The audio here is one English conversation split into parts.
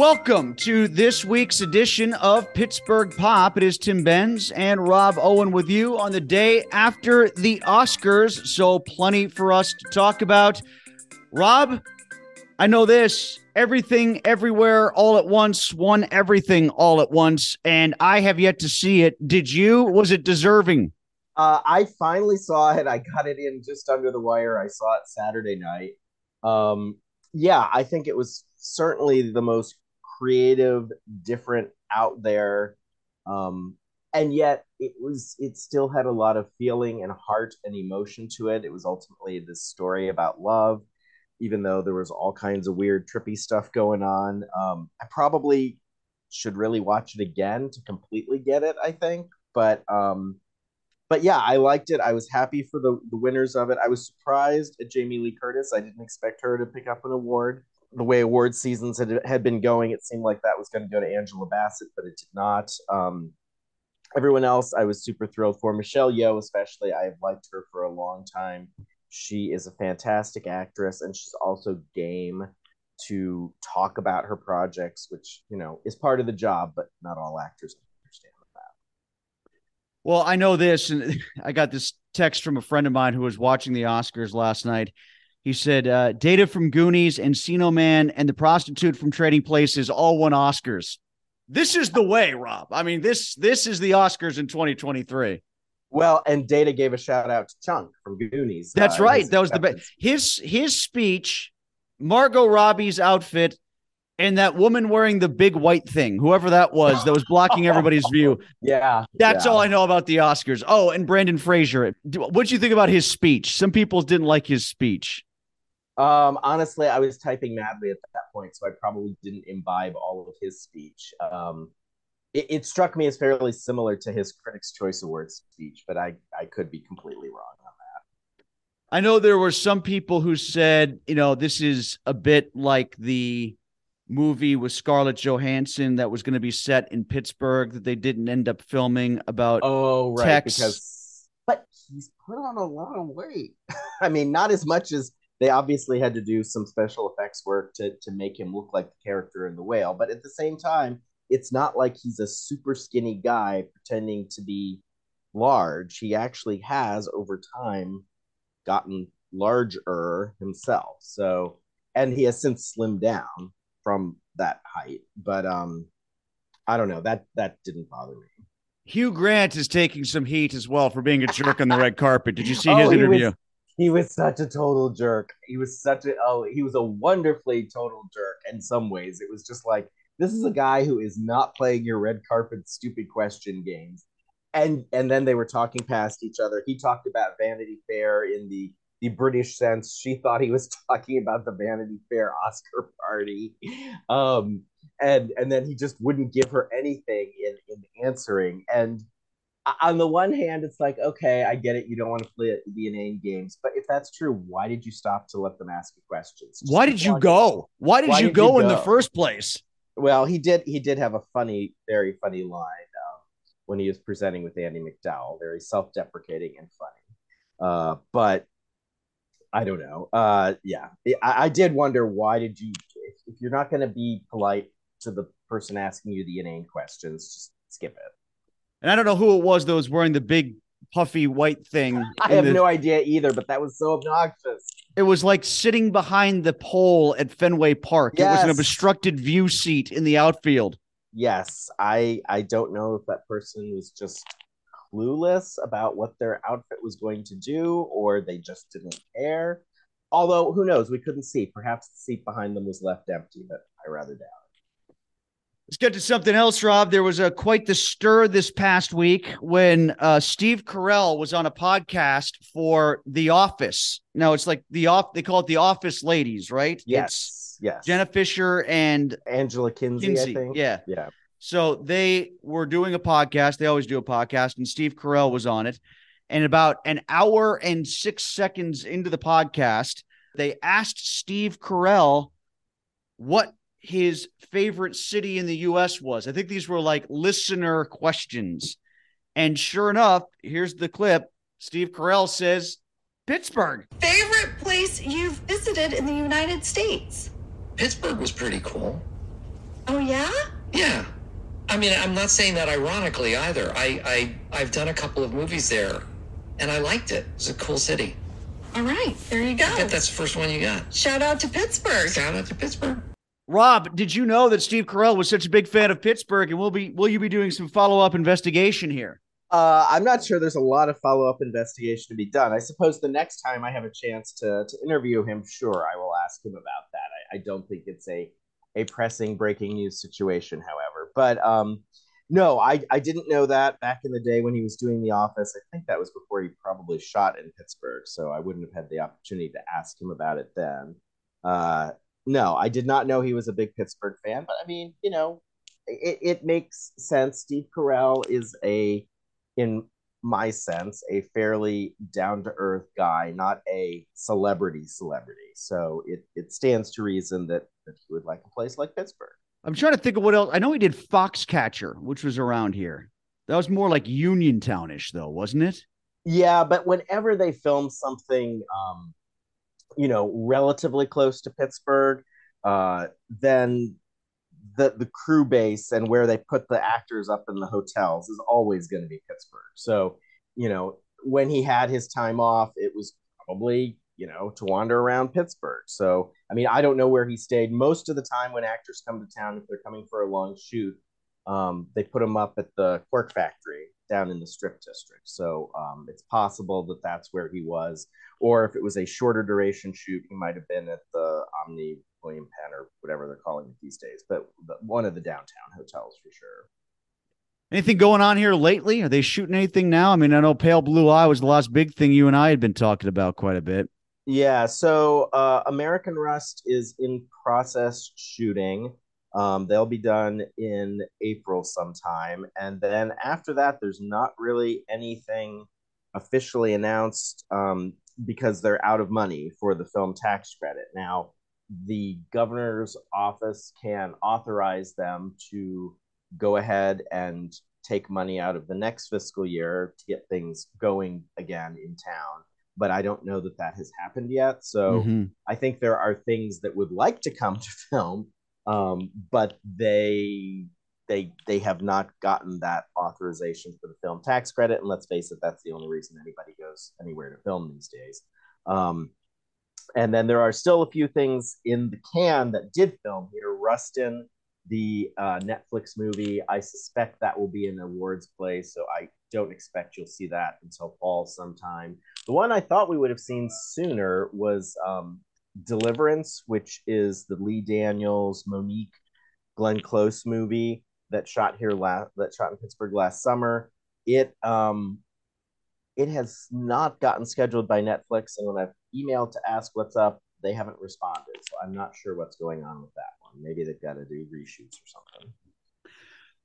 Welcome to this week's edition of Pittsburgh Pop. It is Tim Benz and Rob Owen with you on the day after the Oscars. So, plenty for us to talk about. Rob, I know this everything, everywhere, all at once, won everything all at once. And I have yet to see it. Did you? Was it deserving? Uh, I finally saw it. I got it in just under the wire. I saw it Saturday night. Um, yeah, I think it was certainly the most creative, different, out there. Um, and yet it was it still had a lot of feeling and heart and emotion to it. It was ultimately this story about love, even though there was all kinds of weird, trippy stuff going on. Um, I probably should really watch it again to completely get it, I think. But um, but yeah, I liked it. I was happy for the, the winners of it. I was surprised at Jamie Lee Curtis. I didn't expect her to pick up an award the way award seasons had, had been going, it seemed like that was going to go to Angela Bassett, but it did not. Um, everyone else, I was super thrilled for. Michelle Yeoh, especially, I have liked her for a long time. She is a fantastic actress, and she's also game to talk about her projects, which you know is part of the job, but not all actors. Well, I know this, and I got this text from a friend of mine who was watching the Oscars last night he said, uh, Data from Goonies, Encino Man, and The Prostitute from Trading Places all won Oscars. This is the way, Rob. I mean, this this is the Oscars in 2023. Well, and Data gave a shout out to Chunk from Goonies. That's uh, right. That was the best. His his speech, Margot Robbie's outfit, and that woman wearing the big white thing, whoever that was, that was blocking everybody's view. Yeah, that's yeah. all I know about the Oscars. Oh, and Brendan Fraser. What'd you think about his speech? Some people didn't like his speech. Um, honestly, I was typing madly at that point, so I probably didn't imbibe all of his speech. Um, it, it, struck me as fairly similar to his Critics' Choice Awards speech, but I, I could be completely wrong on that. I know there were some people who said, you know, this is a bit like the movie with Scarlett Johansson that was going to be set in Pittsburgh that they didn't end up filming about. Oh, right. Tex. Because, but he's put on a lot of weight. I mean, not as much as they obviously had to do some special effects work to to make him look like the character in the whale but at the same time it's not like he's a super skinny guy pretending to be large he actually has over time gotten larger himself so and he has since slimmed down from that height but um i don't know that that didn't bother me Hugh Grant is taking some heat as well for being a jerk on the red carpet. Did you see oh, his interview? Was, he was such a total jerk. He was such a oh, he was a wonderfully total jerk in some ways. It was just like this is a guy who is not playing your red carpet stupid question games. And and then they were talking past each other. He talked about Vanity Fair in the the British sense. She thought he was talking about the Vanity Fair Oscar party. Um, and and then he just wouldn't give her anything in in answering. And on the one hand, it's like, okay, I get it. You don't want to play the inane games. But if that's true, why did you stop to let them ask you questions? Why did you go? Why did, why you, did go you go in the first place? Well, he did. He did have a funny, very funny line um, when he was presenting with Andie MacDowell. very self-deprecating and funny. Uh, but I don't know. Uh, yeah, I, I did wonder why did you, if, if you're not going to be polite to the person asking you the inane questions, just skip it. And I don't know who it was that was wearing the big puffy white thing. I have the, no idea either, but that was so obnoxious. It was like sitting behind the pole at Fenway Park. Yes. It was an obstructed view seat in the outfield. Yes, I I don't know if that person was just clueless about what their outfit was going to do or they just didn't care. Although who knows, we couldn't see. Perhaps the seat behind them was left empty, but I rather doubt. Let's get to something else, Rob. There was a quite the stir this past week when uh, Steve Carell was on a podcast for The Office. Now it's like the off they call it the Office Ladies, right? Yes, it's yes. Jenna Fischer and Angela Kinsey, Kinsey. I think. Yeah, yeah. So they were doing a podcast. They always do a podcast, and Steve Carell was on it. And about an hour and six seconds into the podcast, they asked Steve Carell what his favorite city in the US was. I think these were like listener questions. And sure enough, here's the clip. Steve Carell says Pittsburgh. Favorite place you've visited in the United States? Pittsburgh was pretty cool. Oh yeah? Yeah. I mean, I'm not saying that ironically either. I, I I've done a couple of movies there, and I liked it. It's a cool city. All right, there you go. I bet that's the first one you got. Shout out to Pittsburgh. Shout out to Pittsburgh. Rob, did you know that Steve Carell was such a big fan of Pittsburgh, and will be will you be doing some follow up investigation here? Uh, I'm not sure there's a lot of follow up investigation to be done. I suppose the next time I have a chance to to interview him, sure, I will ask him about that. I, I don't think it's a a pressing breaking news situation, however. But um, no, I, I didn't know that back in the day when he was doing The Office. I think that was before he probably shot in Pittsburgh, so I wouldn't have had the opportunity to ask him about it then. Uh, no, I did not know he was a big Pittsburgh fan, but I mean, you know, it, it makes sense. Steve Carell is a, in my sense, a fairly down to earth guy, not a celebrity celebrity. So it, it stands to reason that, that he would like a place like Pittsburgh. I'm trying to think of what else. I know he did Foxcatcher, which was around here. That was more like Uniontownish, though, wasn't it? Yeah, but whenever they film something, um, you know, relatively close to Pittsburgh, uh, then the the crew base and where they put the actors up in the hotels is always going to be Pittsburgh. So, you know, when he had his time off, it was probably you know to wander around Pittsburgh. So, I mean, I don't know where he stayed. Most of the time, when actors come to town, if they're coming for a long shoot, um, they put them up at the Cork Factory down in the Strip District. So um, it's possible that that's where he was, or if it was a shorter duration shoot, he might have been at the Omni William Penn or whatever they're calling it these days, but one of the downtown hotels for sure. Anything going on here lately? Are they shooting anything now? I mean, I know Pale Blue Eye was the last big thing you and I had been talking about quite a bit. Yeah, so uh, American Rust is in process shooting. Um, they'll be done in April sometime. And then after that, there's not really anything officially announced um, because they're out of money for the film tax credit. Now, the governor's office can authorize them to go ahead and take money out of the next fiscal year to get things going again in town. But I don't know that that has happened yet. So mm-hmm. I think there are things that would like to come to film, um, but they they they have not gotten that authorization for the film tax credit. And let's face it, that's the only reason anybody goes anywhere to film these days. Um, and then there are still a few things in the can that did film here. Rustin, the uh, Netflix movie, I suspect that will be an awards play, so I don't expect you'll see that until fall sometime. The one I thought we would have seen sooner was um, Deliverance, which is the Lee Daniels, Mo'Nique, Glenn Close movie that shot here last that shot in Pittsburgh last summer. It um, it has not gotten scheduled by Netflix, and when I've emailed to ask what's up, they haven't responded. So I'm not sure what's going on with that one. Maybe they've got to do reshoots or something.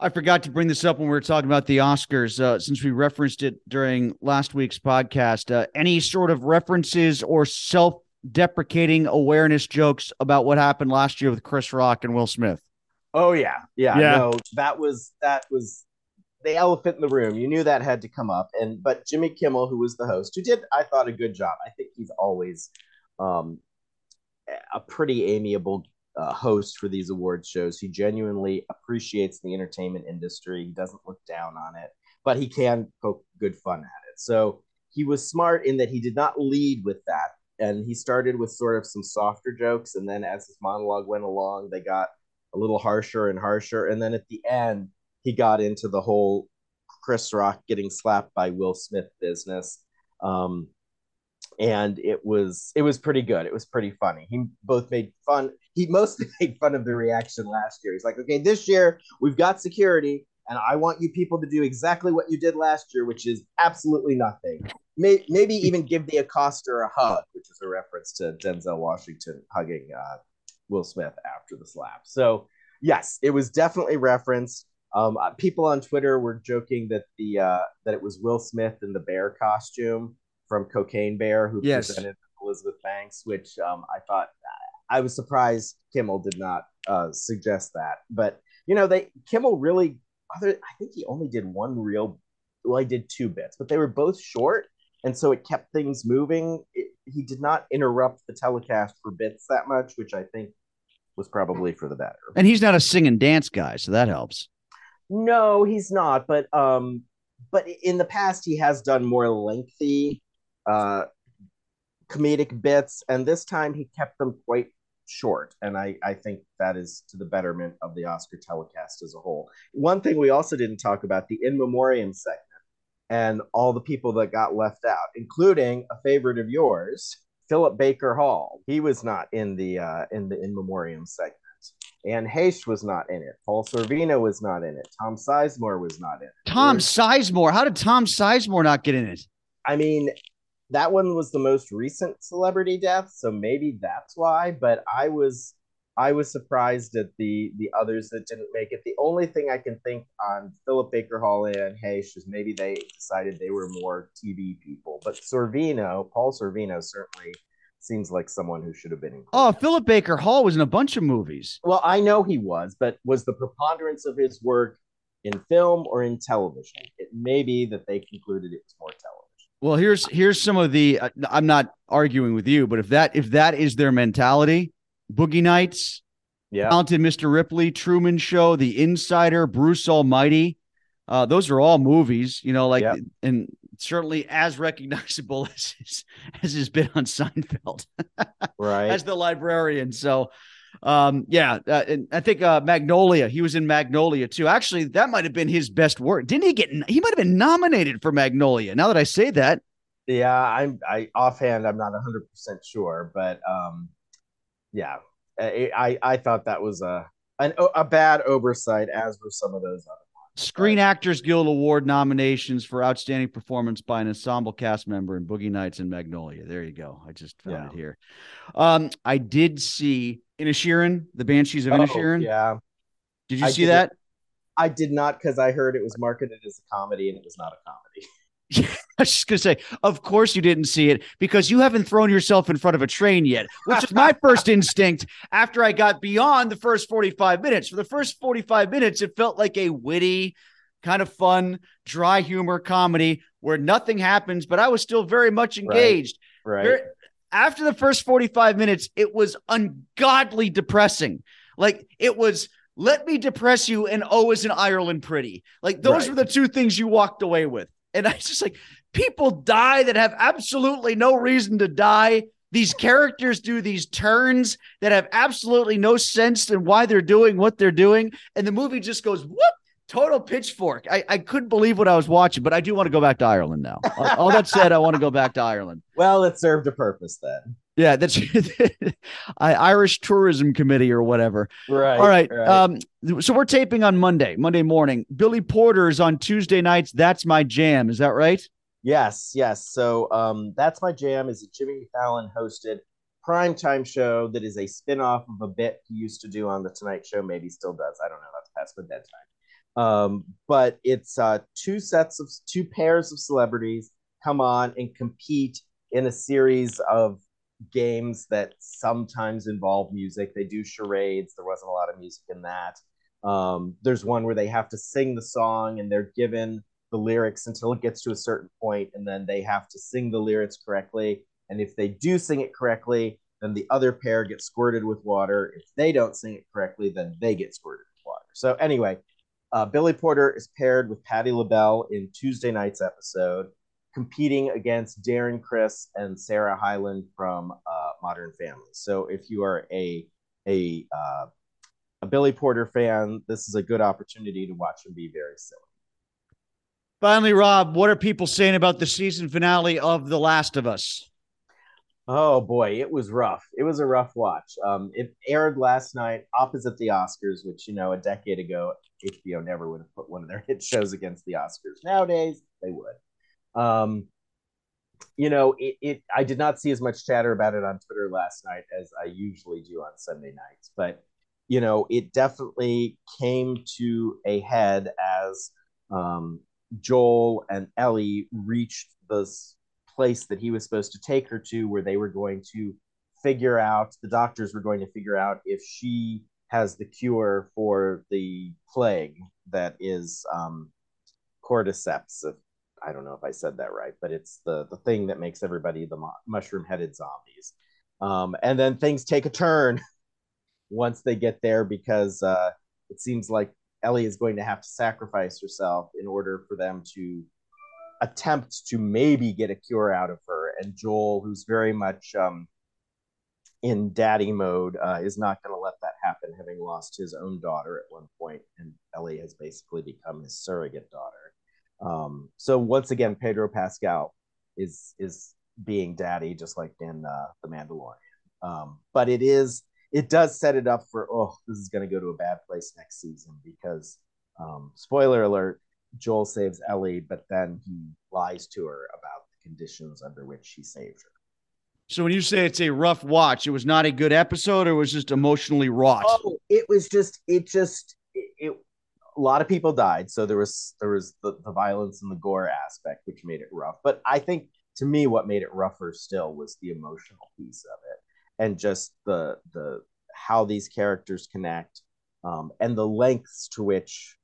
I forgot to bring this up when we were talking about the Oscars, uh, since we referenced it during last week's podcast. Uh, any sort of references or self deprecating awareness jokes about what happened last year with Chris Rock and Will Smith? Oh yeah, yeah. yeah. No, that was that was the elephant in the room. You knew that had to come up. And but Jimmy Kimmel, who was the host, who did I thought a good job. I think he's always um, a pretty amiable uh, host for these award shows. He genuinely appreciates the entertainment industry. He doesn't look down on it, but he can poke good fun at it. So he was smart in that he did not lead with that. And he started with sort of some softer jokes. And then as his monologue went along, they got a little harsher and harsher. And then at the end, he got into the whole Chris Rock getting slapped by Will Smith business. Um, and it was it was pretty good. It was pretty funny. He both made fun. He mostly made fun of the reaction last year. He's like, okay, this year we've got security, and I want you people to do exactly what you did last year, which is absolutely nothing. maybe even give the accoster a hug, which is a reference to Denzel Washington hugging uh, Will Smith after the slap. So yes, it was definitely referenced. Um, uh, people on Twitter were joking that the uh, that it was Will Smith in the bear costume from Cocaine Bear who yes. presented Elizabeth Banks, which um, I thought I was surprised Kimmel did not uh, suggest that. But you know, they Kimmel really other. I think he only did one real. Well, I did two bits, but they were both short. and so it kept things moving. It, he did not interrupt the telecast for bits that much, which I think was probably for the better. And he's not a sing and dance guy, so that helps. No, he's not. But um, but in the past, he has done more lengthy uh, comedic bits, and this time he kept them quite short. And I, I think that is to the betterment of the Oscar telecast as a whole. One thing we also didn't talk about the in memoriam segment and all the people that got left out, including a favorite of yours, Philip Baker Hall. He was not in the uh, in the in memoriam segment. Anne Heche was not in it. Paul Sorvino was not in it. Tom Sizemore was not in it. Tom There's, Sizemore. How did Tom Sizemore not get in it? I mean, that one was the most recent celebrity death, so maybe that's why. But I was I was surprised at the the others that didn't make it. The only thing I can think on Philip Baker Hall and Heche is maybe they decided they were more TV people. But Sorvino, Paul Sorvino, certainly seems like someone who should have been included. Oh, Philip Baker Hall was in a bunch of movies. Well, I know he was, but was the preponderance of his work in film or in television? It may be that they concluded it was more television. Well, here's here's some of the. Uh, I'm not arguing with you, but if that if that is their mentality, Boogie Nights, yeah, Talented Mr. Ripley, Truman Show, The Insider, Bruce Almighty, uh, those are all movies. You know, like yep. and certainly as recognizable as his, as his bit on Seinfeld, right? As the librarian. So, um, yeah, uh, and I think uh, Magnolia. He was in Magnolia too. Actually, that might have been his best work. Didn't he get? He might have been nominated for Magnolia. Now that I say that, yeah, I'm. I offhand, I'm not 100 percent sure, but um, yeah, I, I I thought that was a an, a bad oversight, as were some of those other. Screen Actors Guild Award nominations for outstanding performance by an ensemble cast member in Boogie Nights and Magnolia. There you go. I just found yeah. it here. Um, I did see Inisherin, the Banshees of. Oh, yeah. Did you I see that? I did not because I heard it was marketed as a comedy and it was not a comedy. I was just gonna say, of course you didn't see it because you haven't thrown yourself in front of a train yet, which is my first instinct after I got beyond the first 45 minutes. For the first 45 minutes, it felt like a witty, kind of fun, dry humor comedy where nothing happens, but I was still very much engaged. Right. right. After the first 45 minutes, it was ungodly depressing. Like it was let me depress you and oh is an Ireland pretty. Like those right. were the two things you walked away with. And I just like people die that have absolutely no reason to die. These characters do these turns that have absolutely no sense in why they're doing what they're doing. And the movie just goes whoop, total pitchfork. I, I couldn't believe what I was watching, but I do want to go back to Ireland now. All that said, I want to go back to Ireland. Well, it served a purpose then. Yeah, that's Irish Tourism Committee or whatever. Right. All right. right. Um, so we're taping on Monday, Monday morning. Billy Porter is on Tuesday nights. That's my jam. Is that right? Yes, yes. So um, that's my jam is a Jimmy Fallon hosted primetime show that is a spin-off of a bit he used to do on the Tonight Show. Maybe still does. I don't know. That's past my bedtime. Um, but it's uh, two sets of two pairs of celebrities come on and compete in a series of games that sometimes involve music. They do charades. There wasn't a lot of music in that. Um, there's one where they have to sing the song and they're given the lyrics until it gets to a certain point, and then they have to sing the lyrics correctly. And if they do sing it correctly, then the other pair gets squirted with water. If they don't sing it correctly, then they get squirted with water. So anyway, uh, Billy Porter is paired with Patti LaBelle in Tuesday night's episode competing against Darren Criss and Sarah Hyland from uh, Modern Family. So if you are a a uh, a Billy Porter fan, this is a good opportunity to watch him be very silly. Finally, Rob, what are people saying about the season finale of The Last of Us? Oh boy, it was rough. It was a rough watch. Um, it aired last night opposite the Oscars, which you know a decade ago HBO never would have put one of their hit shows against the Oscars. Nowadays, they would. Um, you know, it, it I did not see as much chatter about it on Twitter last night as I usually do on Sunday nights, but you know, it definitely came to a head as um, Joel and Ellie reached this place that he was supposed to take her to, where they were going to figure out the doctors were going to figure out if she has the cure for the plague that is um, cordyceps, I don't know if I said that right, but it's the the thing that makes everybody the mushroom headed zombies. Um, and then things take a turn once they get there because uh, it seems like Ellie is going to have to sacrifice herself in order for them to attempt to maybe get a cure out of her. And Joel, who's very much um, in daddy mode, uh, is not going to let that having lost his own daughter at one point, and Ellie has basically become his surrogate daughter. Um, so once again, Pedro Pascal is is being daddy, just like in uh, The Mandalorian. Um, but it is it does set it up for oh, this is going to go to a bad place next season because um, spoiler alert, Joel saves Ellie, but then he lies to her about the conditions under which he saved her. So when you say it's a rough watch, it was not a good episode, or was just emotionally wrought. Oh, it was just it just it, it a lot of people died, so there was there was the, the violence and the gore aspect, which made it rough. But I think to me, what made it rougher still was the emotional piece of it, and just the the how these characters connect, um, and the lengths to which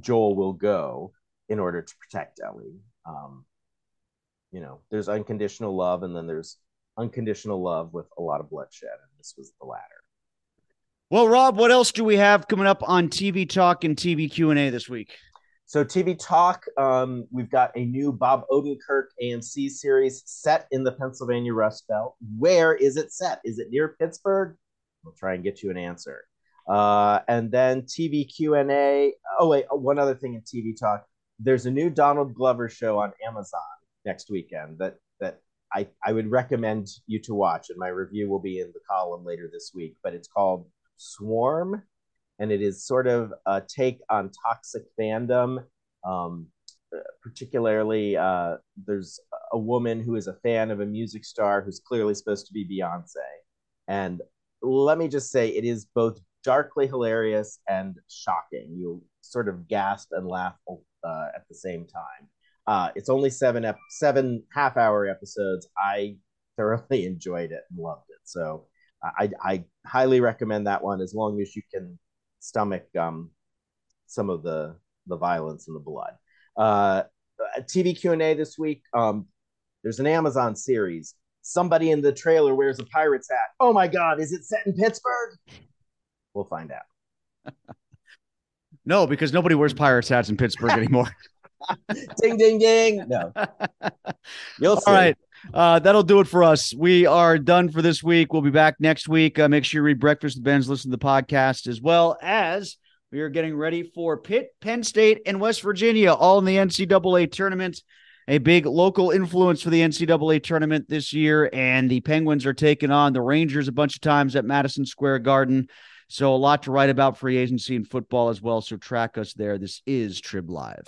Joel will go in order to protect Ellie. Um, you know, there's unconditional love, and then there's unconditional love with a lot of bloodshed, and this was the latter. Well, Rob, what else do we have coming up on TV Talk and TV Q and A this week? So TV Talk, um, we've got a new Bob Odenkirk AMC series set in the Pennsylvania Rust Belt. Where is it set? Is it near Pittsburgh? We'll try and get you an answer. Uh, and then TV Q and A. Oh wait, one other thing in TV Talk. There's a new Donald Glover show on Amazon next weekend that that I I would recommend you to watch, and my review will be in the column later this week. But it's called Swarm, and it is sort of a take on toxic fandom. Um, particularly, uh, there's a woman who is a fan of a music star who's clearly supposed to be Beyonce. And let me just say, it is both darkly hilarious and shocking. You sort of gasp and laugh uh, at the same time. Uh, it's only seven ep- seven half hour episodes. I thoroughly enjoyed it and loved it. So I, I highly recommend that one as long as you can stomach um, some of the the violence and the blood. Uh, TV Q and A this week. Um, there's an Amazon series. Somebody in the trailer wears a pirate's hat. Oh my God! Is it set in Pittsburgh? We'll find out. no, because nobody wears pirates hats in Pittsburgh anymore. ding ding ding. No. You'll see. All right. Uh, that'll do it for us. We are done for this week. We'll be back next week. Uh, make sure you read Breakfast with Benz, listen to the podcast, as well as we are getting ready for Pitt, Penn State, and West Virginia, all in the NCAA tournament. A big local influence for the NCAA tournament this year, and the Penguins are taking on the Rangers a bunch of times at Madison Square Garden. So, a lot to write about free agency and football as well. So, track us there. This is Trib Live.